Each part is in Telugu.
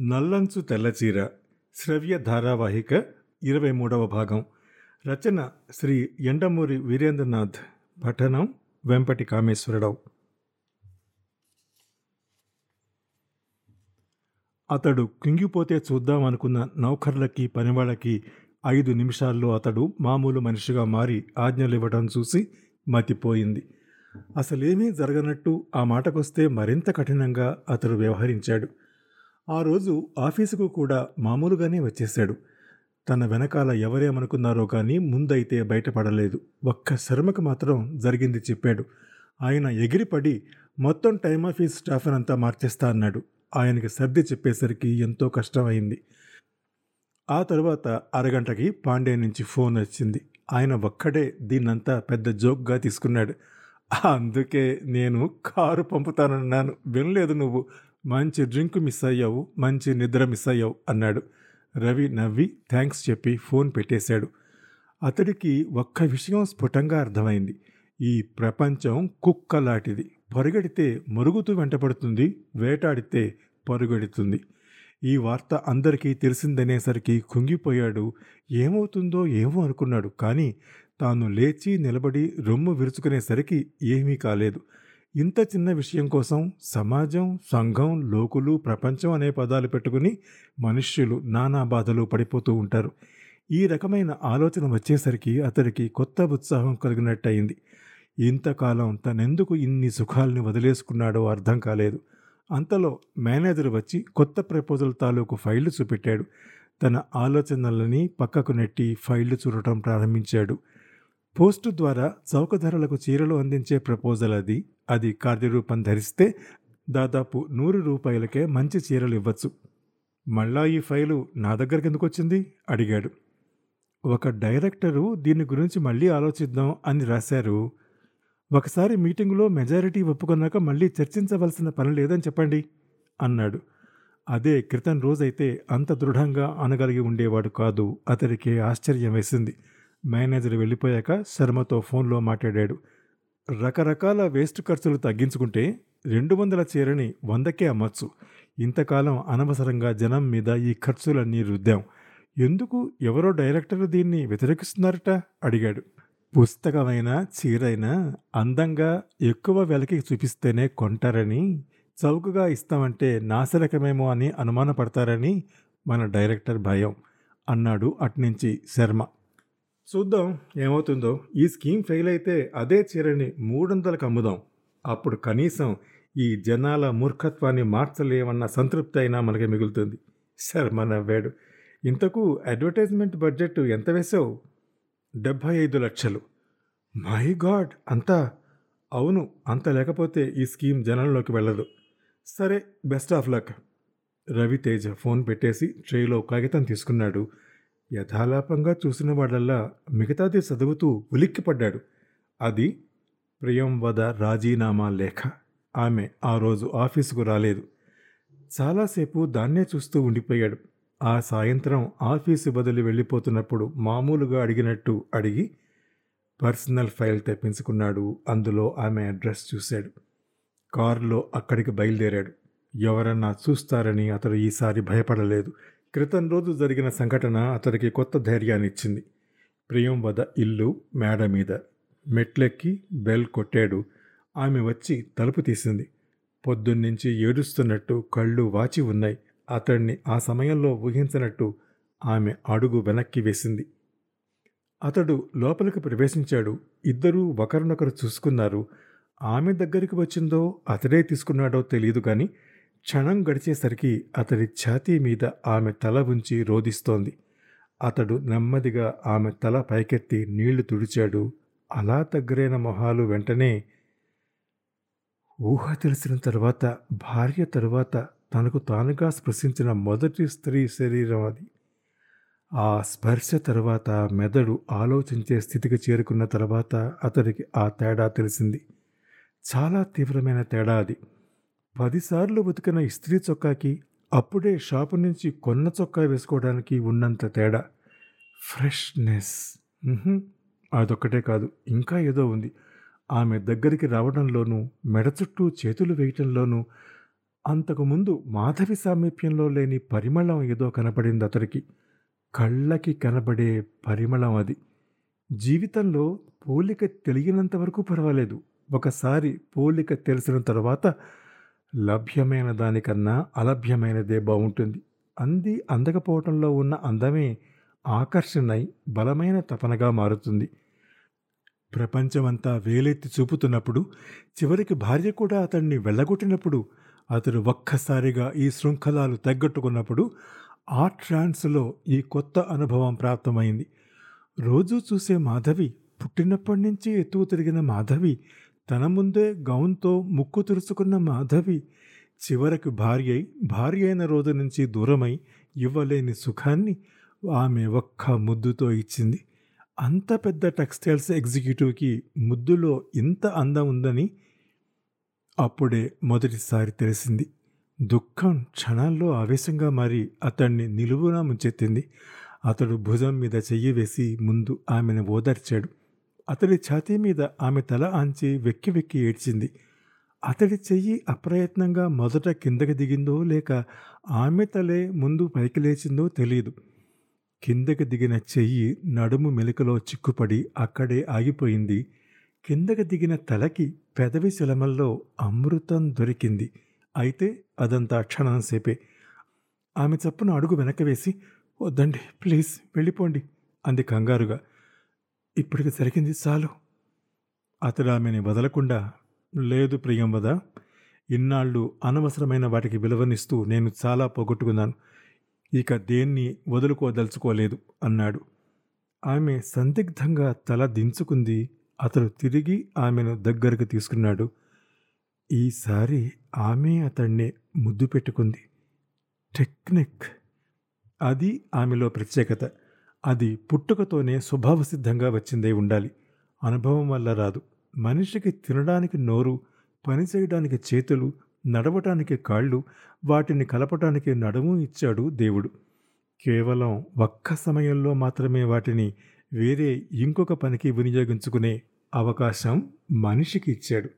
నల్లంచు తెల్లచీర శ్రవ్య ధారావాహిక ఇరవై మూడవ భాగం. రచన శ్రీ ఎండమూరి వీరేంద్రనాథ్. పఠనం వెంపటి కామేశ్వరరావు. అతడు కుంగిపోతే చూద్దామనుకున్న నౌకర్లకి పనివాళ్ళకి ఐదు నిమిషాల్లో అతడు మామూలు మనిషిగా మారి ఆజ్ఞలివ్వడం చూసి మతిపోయింది. అసలేమీ జరగనట్టు ఆ మాటకొస్తే మరింత కఠినంగా అతడు వ్యవహరించాడు. ఆ రోజు ఆఫీసుకు కూడా మామూలుగానే వచ్చేశాడు. తన వెనకాల ఎవరేమనుకున్నారో కానీ ముందైతే బయటపడలేదు. ఒక్క శర్మకు మాత్రం జరిగింది చెప్పాడు. ఆయన ఎగిరిపడి మొత్తం టైమ్ ఆఫీస్ స్టాఫ్ని అంతా మార్చేస్తా అన్నాడు. ఆయనకి సర్ది చెప్పేసరికి ఎంతో కష్టమైంది. ఆ తర్వాత అరగంటకి పాండే నుంచి ఫోన్ వచ్చింది. ఆయన ఒక్కడే దీన్నంతా పెద్ద జోక్గా తీసుకున్నాడు. అందుకే నేను కారు పంపుతానన్నాను. వినలేదు నువ్వు. మంచి డ్రింక్ మిస్ అయ్యావు మంచి నిద్ర మిస్ అయ్యావు అన్నాడు. రవి నవ్వి థ్యాంక్స్ చెప్పి ఫోన్ పెట్టేశాడు. అతడికి ఒక్క విషయం స్ఫుటంగా అర్థమైంది. ఈ ప్రపంచం కుక్కలాంటిది. పరుగెడితే మరుగుతూ వెంటపడుతుంది వేటాడితే పరుగెడుతుంది. ఈ వార్త అందరికీ తెలిసిందనేసరికి కుంగిపోయాడు. ఏమవుతుందో ఏమో అనుకున్నాడు కానీ తాను లేచి నిలబడి రొమ్ము విరుచుకునేసరికి ఏమీ కాలేదు. ఇంత చిన్న విషయం కోసం సమాజం సంఘం లోకులు ప్రపంచం అనే పదాలు పెట్టుకుని మనుష్యులు నానా బాధలు పడిపోతూ ఉంటారు. ఈ రకమైన ఆలోచన వచ్చేసరికి అతడికి కొత్త ఉత్సాహం కలిగినట్టయింది. ఇంతకాలం తనెందుకు ఇన్ని సుఖాలను వదిలేసుకున్నాడో అర్థం కాలేదు. అంతలో మేనేజర్ వచ్చి కొత్త ప్రపోజల్ తాలూకు ఫైళ్ళు చూపెట్టాడు. తన ఆలోచనలని పక్కకు నెట్టి ఫైళ్ళు చూడటం ప్రారంభించాడు. పోస్టు ద్వారా చౌక ధరలకు చీరలు అందించే ప్రపోజల్ అది. అది కార్యరూపం ధరిస్తే దాదాపు నూరు రూపాయలకే మంచి చీరలు ఇవ్వచ్చు. మళ్ళా ఈ ఫైలు నా దగ్గరికి ఎందుకు వచ్చింది? అడిగాడు. ఒక డైరెక్టరు దీని గురించి మళ్ళీ ఆలోచిద్దాం అని రాశారు. ఒకసారి మీటింగులో మెజారిటీ ఒప్పుకున్నాక మళ్ళీ చర్చించవలసిన పని లేదని చెప్పండి అన్నాడు. అదే క్రితం రోజైతే అంత దృఢంగా అనగలిగి ఉండేవాడు కాదు. అతడికి ఆశ్చర్యం వేసింది. మేనేజర్ వెళ్ళిపోయాక శర్మతో ఫోన్లో మాట్లాడాడు. రకరకాల వేస్ట్ ఖర్చులు తగ్గించుకుంటే రెండు వందల చీరని వందకే అమ్మచ్చు. ఇంతకాలం అనవసరంగా జనం మీద ఈ ఖర్చులన్నీ రుద్దాం. ఎందుకు ఎవరో డైరెక్టర్ దీన్ని వ్యతిరేకిస్తున్నారట? అడిగాడు. పుస్తకమైనా చీరైనా అందంగా ఎక్కువ వెలకి చూపిస్తేనే కొంటారని చౌకగా ఇస్తామంటే నాశరకమేమో అని అనుమానపడతారని మన డైరెక్టర్ భయం అన్నాడు అట్నుంచి శర్మ. చూద్దాం ఏమవుతుందో. ఈ స్కీమ్ ఫెయిల్ అయితే అదే చీరని మూడు వందలకు అమ్ముదాం. అప్పుడు కనీసం ఈ జనాల మూర్ఖత్వాన్ని మార్చలేమన్న సంతృప్తి అయినా మనకి మిగులుతుంది. శర్మ నవ్వాడు ఇంతకు అడ్వర్టైజ్మెంట్ బడ్జెట్ ఎంత వేసావు డెబ్భై ఐదు లక్షలు. మై గాడ్ అంతా? అవును అంత లేకపోతే ఈ స్కీమ్ జనంలోకి వెళ్ళదు. సరే best of luck. Raviteja phone పెట్టేసి ట్రేలో కాగితం తీసుకున్నాడు. యథాలాపంగా చూసిన వాళ్ళల్లా మిగతాది చదువుతూ ఉలిక్కిపడ్డాడు. అది ప్రియంవద రాజీనామా లేఖ. ఆమె ఆ రోజు ఆఫీసుకు రాలేదు. చాలాసేపు దాన్నే చూస్తూ ఉండిపోయాడు. ఆ సాయంత్రం ఆఫీసు బదిలి వెళ్ళిపోతున్నప్పుడు మామూలుగా అడిగినట్టు అడిగి పర్సనల్ ఫైల్ తెప్పించుకున్నాడు. అందులో ఆమె అడ్రస్ చూశాడు. కారులో అక్కడికి బయలుదేరాడు. ఎవరన్నా చూస్తారని అతడు ఈసారి భయపడలేదు. క్రితం రోజు జరిగిన సంఘటన అతడికి కొత్త ధైర్యాన్నిచ్చింది. ప్రియం వద ఇల్లు మేడ మీద మెట్లెక్కి బెల్ కొట్టాడు. ఆమె వచ్చి తలుపు తీసింది. పొద్దున్నుంచి ఏడుస్తున్నట్టు కళ్ళు వాచి ఉన్నాయి. అతడిని ఆ సమయంలో ఊహించినట్టు ఆమె అడుగు వెనక్కి వేసింది. అతడు లోపలికి ప్రవేశించాడు. ఇద్దరూ ఒకరినొకరు చూసుకున్నారు. ఆమె దగ్గరికి వచ్చిందో అతడే తీసుకున్నాడో తెలియదు కానీ క్షణం గడిచేసరికి అతడి ఛాతీ మీద ఆమె తల ఉంచి రోధిస్తోంది. అతడు నెమ్మదిగా ఆమె తల పైకెత్తి నీళ్ళు తుడిచాడు. అలా దగ్గరైన మొహాలు వెంటనే ఊహ తెలిసిన తర్వాత భార్య తరువాత తనకు తానుగా స్పృశించిన మొదటి స్త్రీ శరీరం అది. ఆ స్పర్శ తర్వాత మెదడు ఆలోచించే స్థితికి చేరుకున్న తర్వాత అతడికి ఆ తేడా తెలిసింది. చాలా తీవ్రమైన తేడా అది. పదిసార్లు ఉతికిన ఇస్త్రీ చొక్కాకి అప్పుడే షాపు నుంచి కొన్న చొక్కా వేసుకోవడానికి ఉన్నంత తేడా. ఫ్రెష్నెస్. అదొక్కటే కాదు ఇంకా ఏదో ఉంది. ఆమె దగ్గరికి రావడంలోనూ మెడ చుట్టూ చేతులు వేయటంలోనూ అంతకుముందు మాధవి సామీప్యంలో లేని పరిమళం ఏదో కనపడింది అతడికి. కళ్ళకి కనబడే పరిమళం అది. జీవితంలో పోలిక తెలియనంత వరకు పర్వాలేదు. ఒకసారి పోలిక తెలిసిన తర్వాత లభ్యమైన దానికన్నా అలభ్యమైనదే బాగుంటుంది. అంది అందకపోవటంలో ఉన్న అందమే ఆకర్షణై బలమైన తపనగా మారుతుంది. ప్రపంచమంతా వేలెత్తి చూపుతున్నప్పుడు చివరికి భార్య కూడా అతన్ని వెళ్ళగొట్టినప్పుడు అతడు ఒక్కసారిగా ఈ శృంఖలాలు తగ్గట్టుకున్నప్పుడు ఆ ట్రాన్స్లో ఈ కొత్త అనుభవం ప్రాప్తమైంది. రోజూ చూసే మాధవి పుట్టినప్పటి నుంచి ఎత్తుకు తిరిగిన మాధవి తన ముందే గౌన్తో ముక్కు తురుచుకున్న మాధవి చివరకు భార్య అయి భార్య అయిన రోజు నుంచి దూరమై ఇవ్వలేని సుఖాన్ని ఆమె ఒక్క ముద్దుతో ఇచ్చింది. అంత పెద్ద టెక్స్టైల్స్ ఎగ్జిక్యూటివ్కి ముద్దులో ఇంత అందం ఉందని అప్పుడే మొదటిసారి తెలిసింది. దుఃఖం క్షణాల్లో ఆవేశంగా మారి అతన్ని నిలువునా ముంచెత్తింది. అతడు భుజం మీద చెయ్యి వేసి ముందు ఆమెను ఓదార్చాడు. అతడి ఛాతీ మీద ఆమె తల ఆంచి వెక్కి వెక్కి ఏడ్చింది. అతడి చెయ్యి అప్రయత్నంగా మొదట కిందకి దిగిందో లేక ఆమె తలే ముందు పైకి లేచిందో తెలియదు కిందకి దిగిన చెయ్యి నడుము మెలికలో చిక్కుపడి అక్కడే ఆగిపోయింది. కిందకి దిగిన తలకి పెదవి శిలమల్లో అమృతం దొరికింది. అయితే అదంతా క్షణం సేపే. ఆమె చప్పున అడుగు వెనక వేసి వద్దండి ప్లీజ్ వెళ్ళిపోండి అంది కంగారుగా. ఇప్పటికి జరిగింది చాలు. అతడు ఆమెని వదలకుండా లేదు ప్రియంవద ఇన్నాళ్ళు అనవసరమైన వాటికి విలువనిస్తూ నేను చాలా పోగొట్టుకున్నాను. ఇక దేన్ని వదులుకోదలుచుకోలేదు అన్నాడు. ఆమె సందిగ్ధంగా తల దించుకుంది. అతడు తిరిగి ఆమెను దగ్గరకు తీసుకున్నాడు. ఈసారి ఆమె అతన్ని ముద్దు పెట్టుకుంది. టెక్నిక్. అది ఆమెలో ప్రత్యేకత. అది పుట్టుకతోనే స్వభావసిద్ధంగా వచ్చిందే ఉండాలి. అనుభవం వల్ల రాదు. మనిషికి తినడానికి నోరు పని చేయడానికి చేతులు నడవటానికి కాళ్ళు వాటిని కలపటానికి నడుము ఇచ్చాడు దేవుడు. కేవలం ఒక్క సమయంలో మాత్రమే వాటిని వేరే ఇంకొక పనికి వినియోగించుకునే అవకాశం మనిషికి ఇచ్చాడు.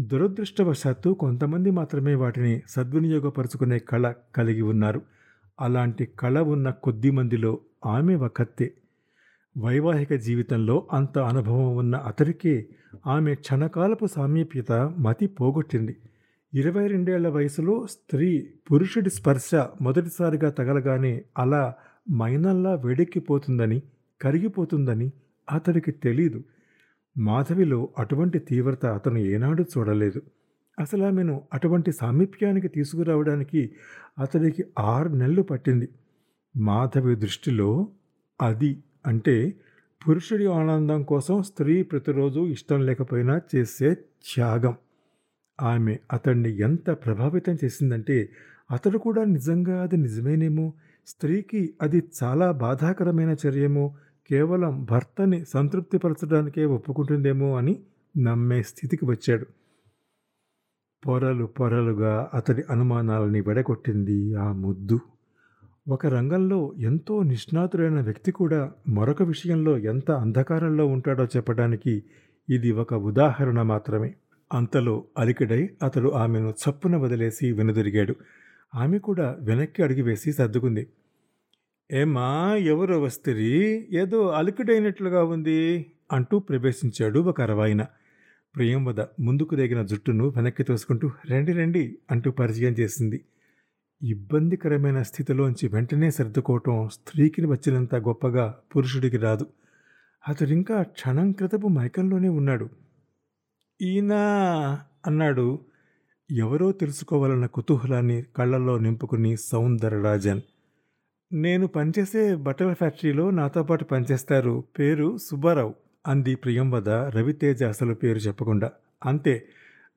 దురదృష్టవశాత్తు కొంతమంది మాత్రమే వాటిని సద్వినియోగపరుచుకునే కళ కలిగి ఉన్నారు. అలాంటి కళ ఉన్న కొద్ది మందిలో ఆమె ఒకత్తే వైవాహిక జీవితంలో అంత అనుభవం ఉన్న అతడికే ఆమె క్షణకాలపు సామీప్యత మతి పోగొట్టింది. ఇరవై రెండేళ్ళ వయసులో స్త్రీ పురుషుడి స్పర్శ మొదటిసారిగా తగలగానే అలా మైనల్లా వేడెక్కిపోతుందని కరిగిపోతుందని అతడికి తెలీదు. మాధవిలో అటువంటి తీవ్రత అతను ఏనాడు చూడలేదు. అసలు ఆమెను అటువంటి సామీప్యానికి తీసుకురావడానికి అతడికి ఆరు నెలలు పట్టింది. మాధవి దృష్టిలో అది అంటే పురుషుడి ఆనందం కోసం స్త్రీ ప్రతిరోజు ఇష్టం లేకపోయినా చేసే త్యాగం. ఆమె అతన్ని ఎంత ప్రభావితం చేసిందంటే అతడు కూడా నిజంగా అది నిజమేనేమో? స్త్రీకి అది చాలా బాధాకరమైన చర్యమో? కేవలం భర్తని సంతృప్తిపరచడానికే ఒప్పుకుంటుందేమో అని నమ్మే స్థితికి వచ్చాడు. పొరలు పొరలుగా అతడి అనుమానాలని వెడగొట్టింది ఆ ముద్దు. ఒక రంగంలో ఎంతో నిష్ణాతుడైన వ్యక్తి కూడా మరొక విషయంలో ఎంత అంధకారంలో ఉంటాడో చెప్పడానికి ఇది ఒక ఉదాహరణ మాత్రమే. అంతలో అలికిడై అతడు ఆమెను చప్పున వదిలేసి వెనుదిరిగాడు. ఆమె కూడా వెనక్కి అడిగివేసి సర్దుకుంది. ఏమా ఎవరు వస్తిరి? ఏదో అలికిడైనట్లుగా ఉంది అంటూ ప్రవేశించాడు ఒక అరవాయిన. ప్రియంవద ముందుకు రేగిన జుట్టును వెనక్కి తోసుకుంటూ రండి రండి అంటూ పరిచయం చేసింది. ఇబ్బందికరమైన స్థితిలోంచి వెంటనే సర్దుకోవటం స్త్రీకి వచ్చినంత గొప్పగా పురుషుడికి రాదు. అతడింకా క్షణం క్రితపు మైకంలోనే ఉన్నాడు. ఈయన అన్నాడు. ఎవరో తెలుసుకోవాలన్న కుతూహలాన్ని కళ్ళల్లో నింపుకుని సౌందరరాజన్. నేను పనిచేసే బట్టల ఫ్యాక్టరీలో నాతో పాటు పనిచేస్తారు. పేరు సుబ్బారావు. అంది ప్రియంవద రవితేజ అసలు పేరు చెప్పకుండా. అంతే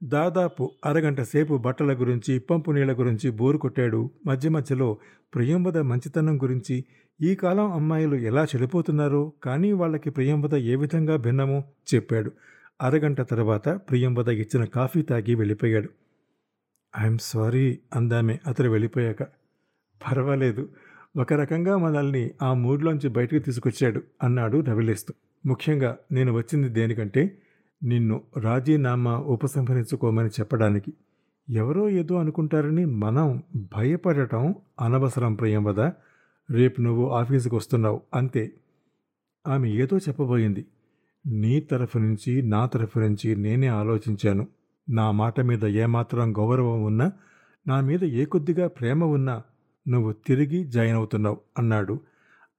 దాదాపు అరగంట సేపు బట్టల గురించి పంపు నీళ్ళ గురించి బోరు కొట్టాడు. మధ్య మధ్యలో ప్రియంవద మంచితనం గురించి ఈ కాలం అమ్మాయిలు ఎలా చెడిపోతున్నారో? కానీ వాళ్ళకి ప్రియంవద ఏ విధంగా భిన్నమో? చెప్పాడు. అరగంట తర్వాత ప్రియంవద ఇచ్చిన కాఫీ తాగి వెళ్ళిపోయాడు. ఐఎమ్ సారీ అందామే అతడు వెళ్ళిపోయాక. పర్వాలేదు ఒక రకంగా మనల్ని ఆ మూడ్లోంచి బయటకు తీసుకొచ్చాడు అన్నాడు రవిలేస్తూ. ముఖ్యంగా నేను వచ్చింది దేనికంటే నిన్ను రాజీనామా ఉపసంహరించుకోమని చెప్పడానికి. ఎవరో ఏదో అనుకుంటారని మనం భయపడటం అనవసరం ప్రియంవద రేపు నువ్వు ఆఫీసుకు వస్తున్నావు అంతే. ఆమె ఏదో చెప్పబోయింది. నీ తరఫు నుంచి నా తరఫు నుంచి నేనే ఆలోచించాను. నా మాట మీద ఏమాత్రం గౌరవం ఉన్నా నా మీద ఏ కొద్దిగా ప్రేమ ఉన్నా నువ్వు తిరిగి జాయిన్ అవుతున్నావు అన్నాడు.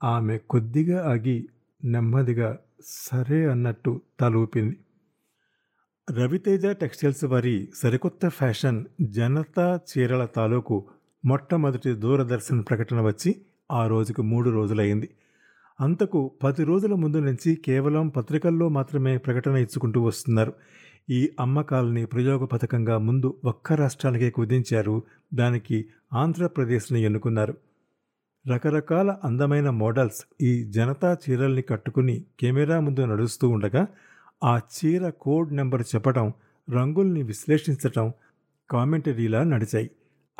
ఆమె కొద్దిగా ఆగి నెమ్మదిగా సరే అన్నట్టు తలూపింది. రవితేజ టెక్స్టైల్స్ వారి సరికొత్త ఫ్యాషన్ జనతా చీరల తాలూకు మొట్టమొదటి దూరదర్శన్ ప్రకటన వచ్చి ఆ రోజుకు మూడు రోజులైంది అంతకు పది రోజుల ముందు నుంచి కేవలం పత్రికల్లో మాత్రమే ప్రకటన ఇచ్చుకుంటూ వస్తున్నారు. ఈ అమ్మకాలని ప్రయోగ పథకంగా ముందు ఒక్క రాష్ట్రానికే కుదించారు. దానికి ఆంధ్రప్రదేశ్ని ఎన్నుకున్నారు. రకరకాల అందమైన మోడల్స్ ఈ జనతా చీరల్ని కట్టుకుని కెమెరా ముందు నడుస్తూ ఉండగా ఆ చీర కోడ్ నెంబర్ చెప్పటం రంగుల్ని విశ్లేషించటం కామెంటరీలా నడిచాయి.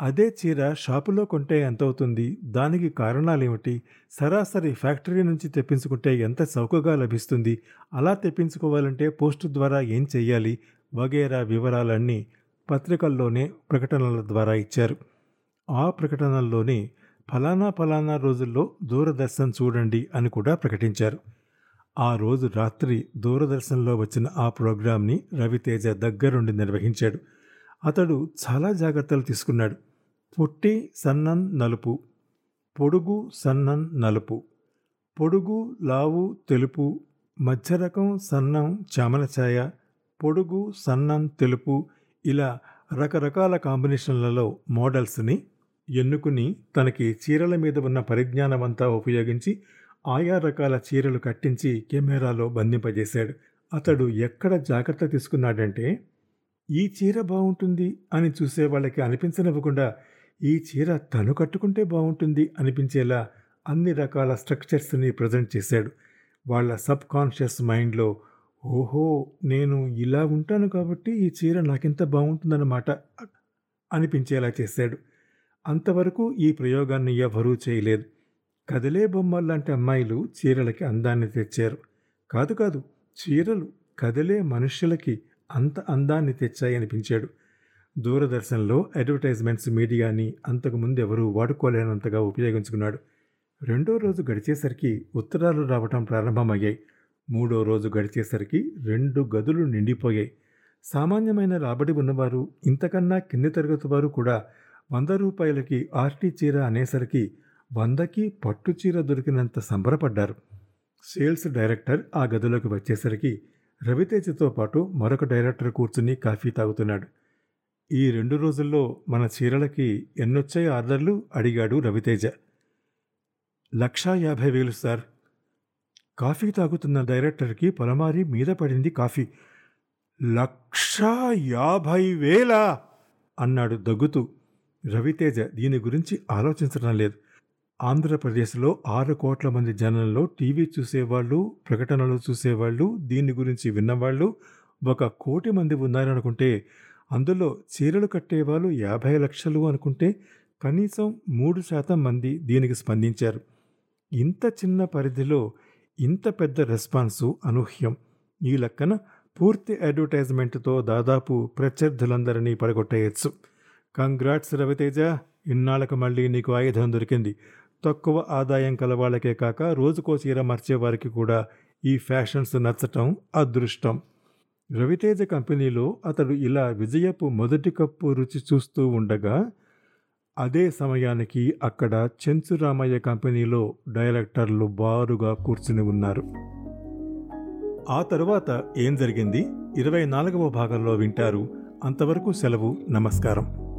అదే చీర షాపులో కొంటే ఎంత అవుతుంది దానికి కారణాలేమిటి? సరాసరి ఫ్యాక్టరీ నుంచి తెప్పించుకుంటే ఎంత చౌకగా లభిస్తుంది? అలా తెప్పించుకోవాలంటే పోస్టు ద్వారా ఏం చెయ్యాలి? వగేరా వివరాలన్నీ పత్రికల్లోనే ప్రకటనల ద్వారా ఇచ్చారు. ఆ ప్రకటనల్లోనే ఫలానా ఫలానా రోజుల్లో దూరదర్శన్ చూడండి అని కూడా ప్రకటించారు. ఆ రోజు రాత్రి దూరదర్శన్లో వచ్చిన ఆ ప్రోగ్రాంని రవితేజ దగ్గరుండి నిర్వహించాడు. అతడు చాలా జాగ్రత్తలు తీసుకున్నాడు. పొట్టి సన్నన్ నలుపు పొడుగు సన్నన్ నలుపు పొడుగు లావు తెలుపు మధ్యరకం సన్నం చామనఛాయ పొడుగు సన్నం తెలుపు ఇలా రకరకాల కాంబినేషన్లలో మోడల్స్ని ఎన్నుకుని తనకి చీరల మీద ఉన్న పరిజ్ఞానమంతా ఉపయోగించి ఆయా రకాల చీరలు కట్టించి కెమెరాలో బంధింపజేశాడు. అతడు ఎక్కడ జాగ్రత్త తీసుకున్నాడంటే ఈ చీర బాగుంటుంది అని చూసే వాళ్ళకి అనిపించనివ్వకుండా ఈ చీర తను కట్టుకుంటే బాగుంటుంది అనిపించేలా అన్ని రకాల స్ట్రక్చర్స్ని ప్రజెంట్ చేశాడు. వాళ్ళ సబ్ కాన్షియస్ మైండ్లో ఓహో నేను ఇలా ఉంటాను కాబట్టి ఈ చీర నాకింత బాగుంటుందన్నమాట అనిపించేలా చేశాడు. అంతవరకు ఈ ప్రయోగాన్ని ఎవరూ చేయలేదు. కదిలే బొమ్మల్లాంటి అమ్మాయిలు చీరలకి అందాన్ని తెచ్చారు. కాదు కాదు చీరలు కదిలే మనుష్యులకి అంత అందాన్ని తెచ్చాయనిపించాడు. దూరదర్శన్లో అడ్వర్టైజ్మెంట్స్ మీడియాని అంతకుముందు ఎవరూ వాడుకోలేనంతగా ఉపయోగించుకున్నాడు. రెండో రోజు గడిచేసరికి ఉత్తరాలు రావటం ప్రారంభమయ్యాయి. మూడో రోజు గడిచేసరికి రెండు గదులు నిండిపోయాయి. సామాన్యమైన రాబడి ఉన్నవారు ఇంతకన్నా కింది తరగతి వారు కూడా వంద రూపాయలకి ఆర్టీ చీర అనేసరికి వందకి పట్టు చీర దొరికినంత సంబరపడ్డారు. సేల్స్ డైరెక్టర్ ఆ గదిలోకి వచ్చేసరికి రవితేజతో పాటు మరొక డైరెక్టర్ కూర్చుని కాఫీ తాగుతున్నాడు. ఈ రెండు రోజుల్లో మన చీరలకి ఎన్నొచ్చాయి ఆర్డర్లు? అడిగాడు రవితేజ. లక్షా యాభై వేలు సార్. కాఫీ తాగుతున్న డైరెక్టర్కి పొలమారి మీద పడింది కాఫీ. లక్షా యాభై వేల? అన్నాడు దగ్గుతూ. రవితేజ దీని గురించి ఆలోచించడం లేదు. ఆంధ్రప్రదేశ్లో ఆరు కోట్ల మంది జనంలో టీవీ చూసేవాళ్ళు ప్రకటనలు చూసేవాళ్ళు దీని గురించి విన్నవాళ్ళు ఒక కోటి మంది ఉన్నారనుకుంటే అందులో చీరలు కట్టేవాళ్ళు యాభై లక్షలు అనుకుంటే కనీసం మూడు శాతం మంది దీనికి స్పందించారు. ఇంత చిన్న పరిధిలో ఇంత పెద్ద రెస్పాన్సు అనూహ్యం. ఈ లెక్కన పూర్తి అడ్వర్టైజ్మెంట్తో దాదాపు ప్రత్యర్థులందరినీ పడగొట్టేయచ్చు. కంగ్రాట్స్ రవితేజ ఇన్నాళ్ళకు మళ్ళీ నీకు ఆయుధం దొరికింది. తక్కువ ఆదాయం కలవాళ్ళకే కాక రోజుకో చీర మర్చేవారికి కూడా ఈ ఫ్యాషన్స్ నచ్చటం అదృష్టం. రవితేజ కంపెనీలో అతడు ఇలా విజయపు మొదటి కప్పు రుచి చూస్తూ ఉండగా అదే సమయానికి అక్కడ చెంచురామయ్య కంపెనీలో డైరెక్టర్లు బారుగా కూర్చుని ఉన్నారు. ఆ తరువాత ఏం జరిగింది? ఇరవై నాలుగవ భాగంలో వింటారు. అంతవరకు సెలవు. నమస్కారం.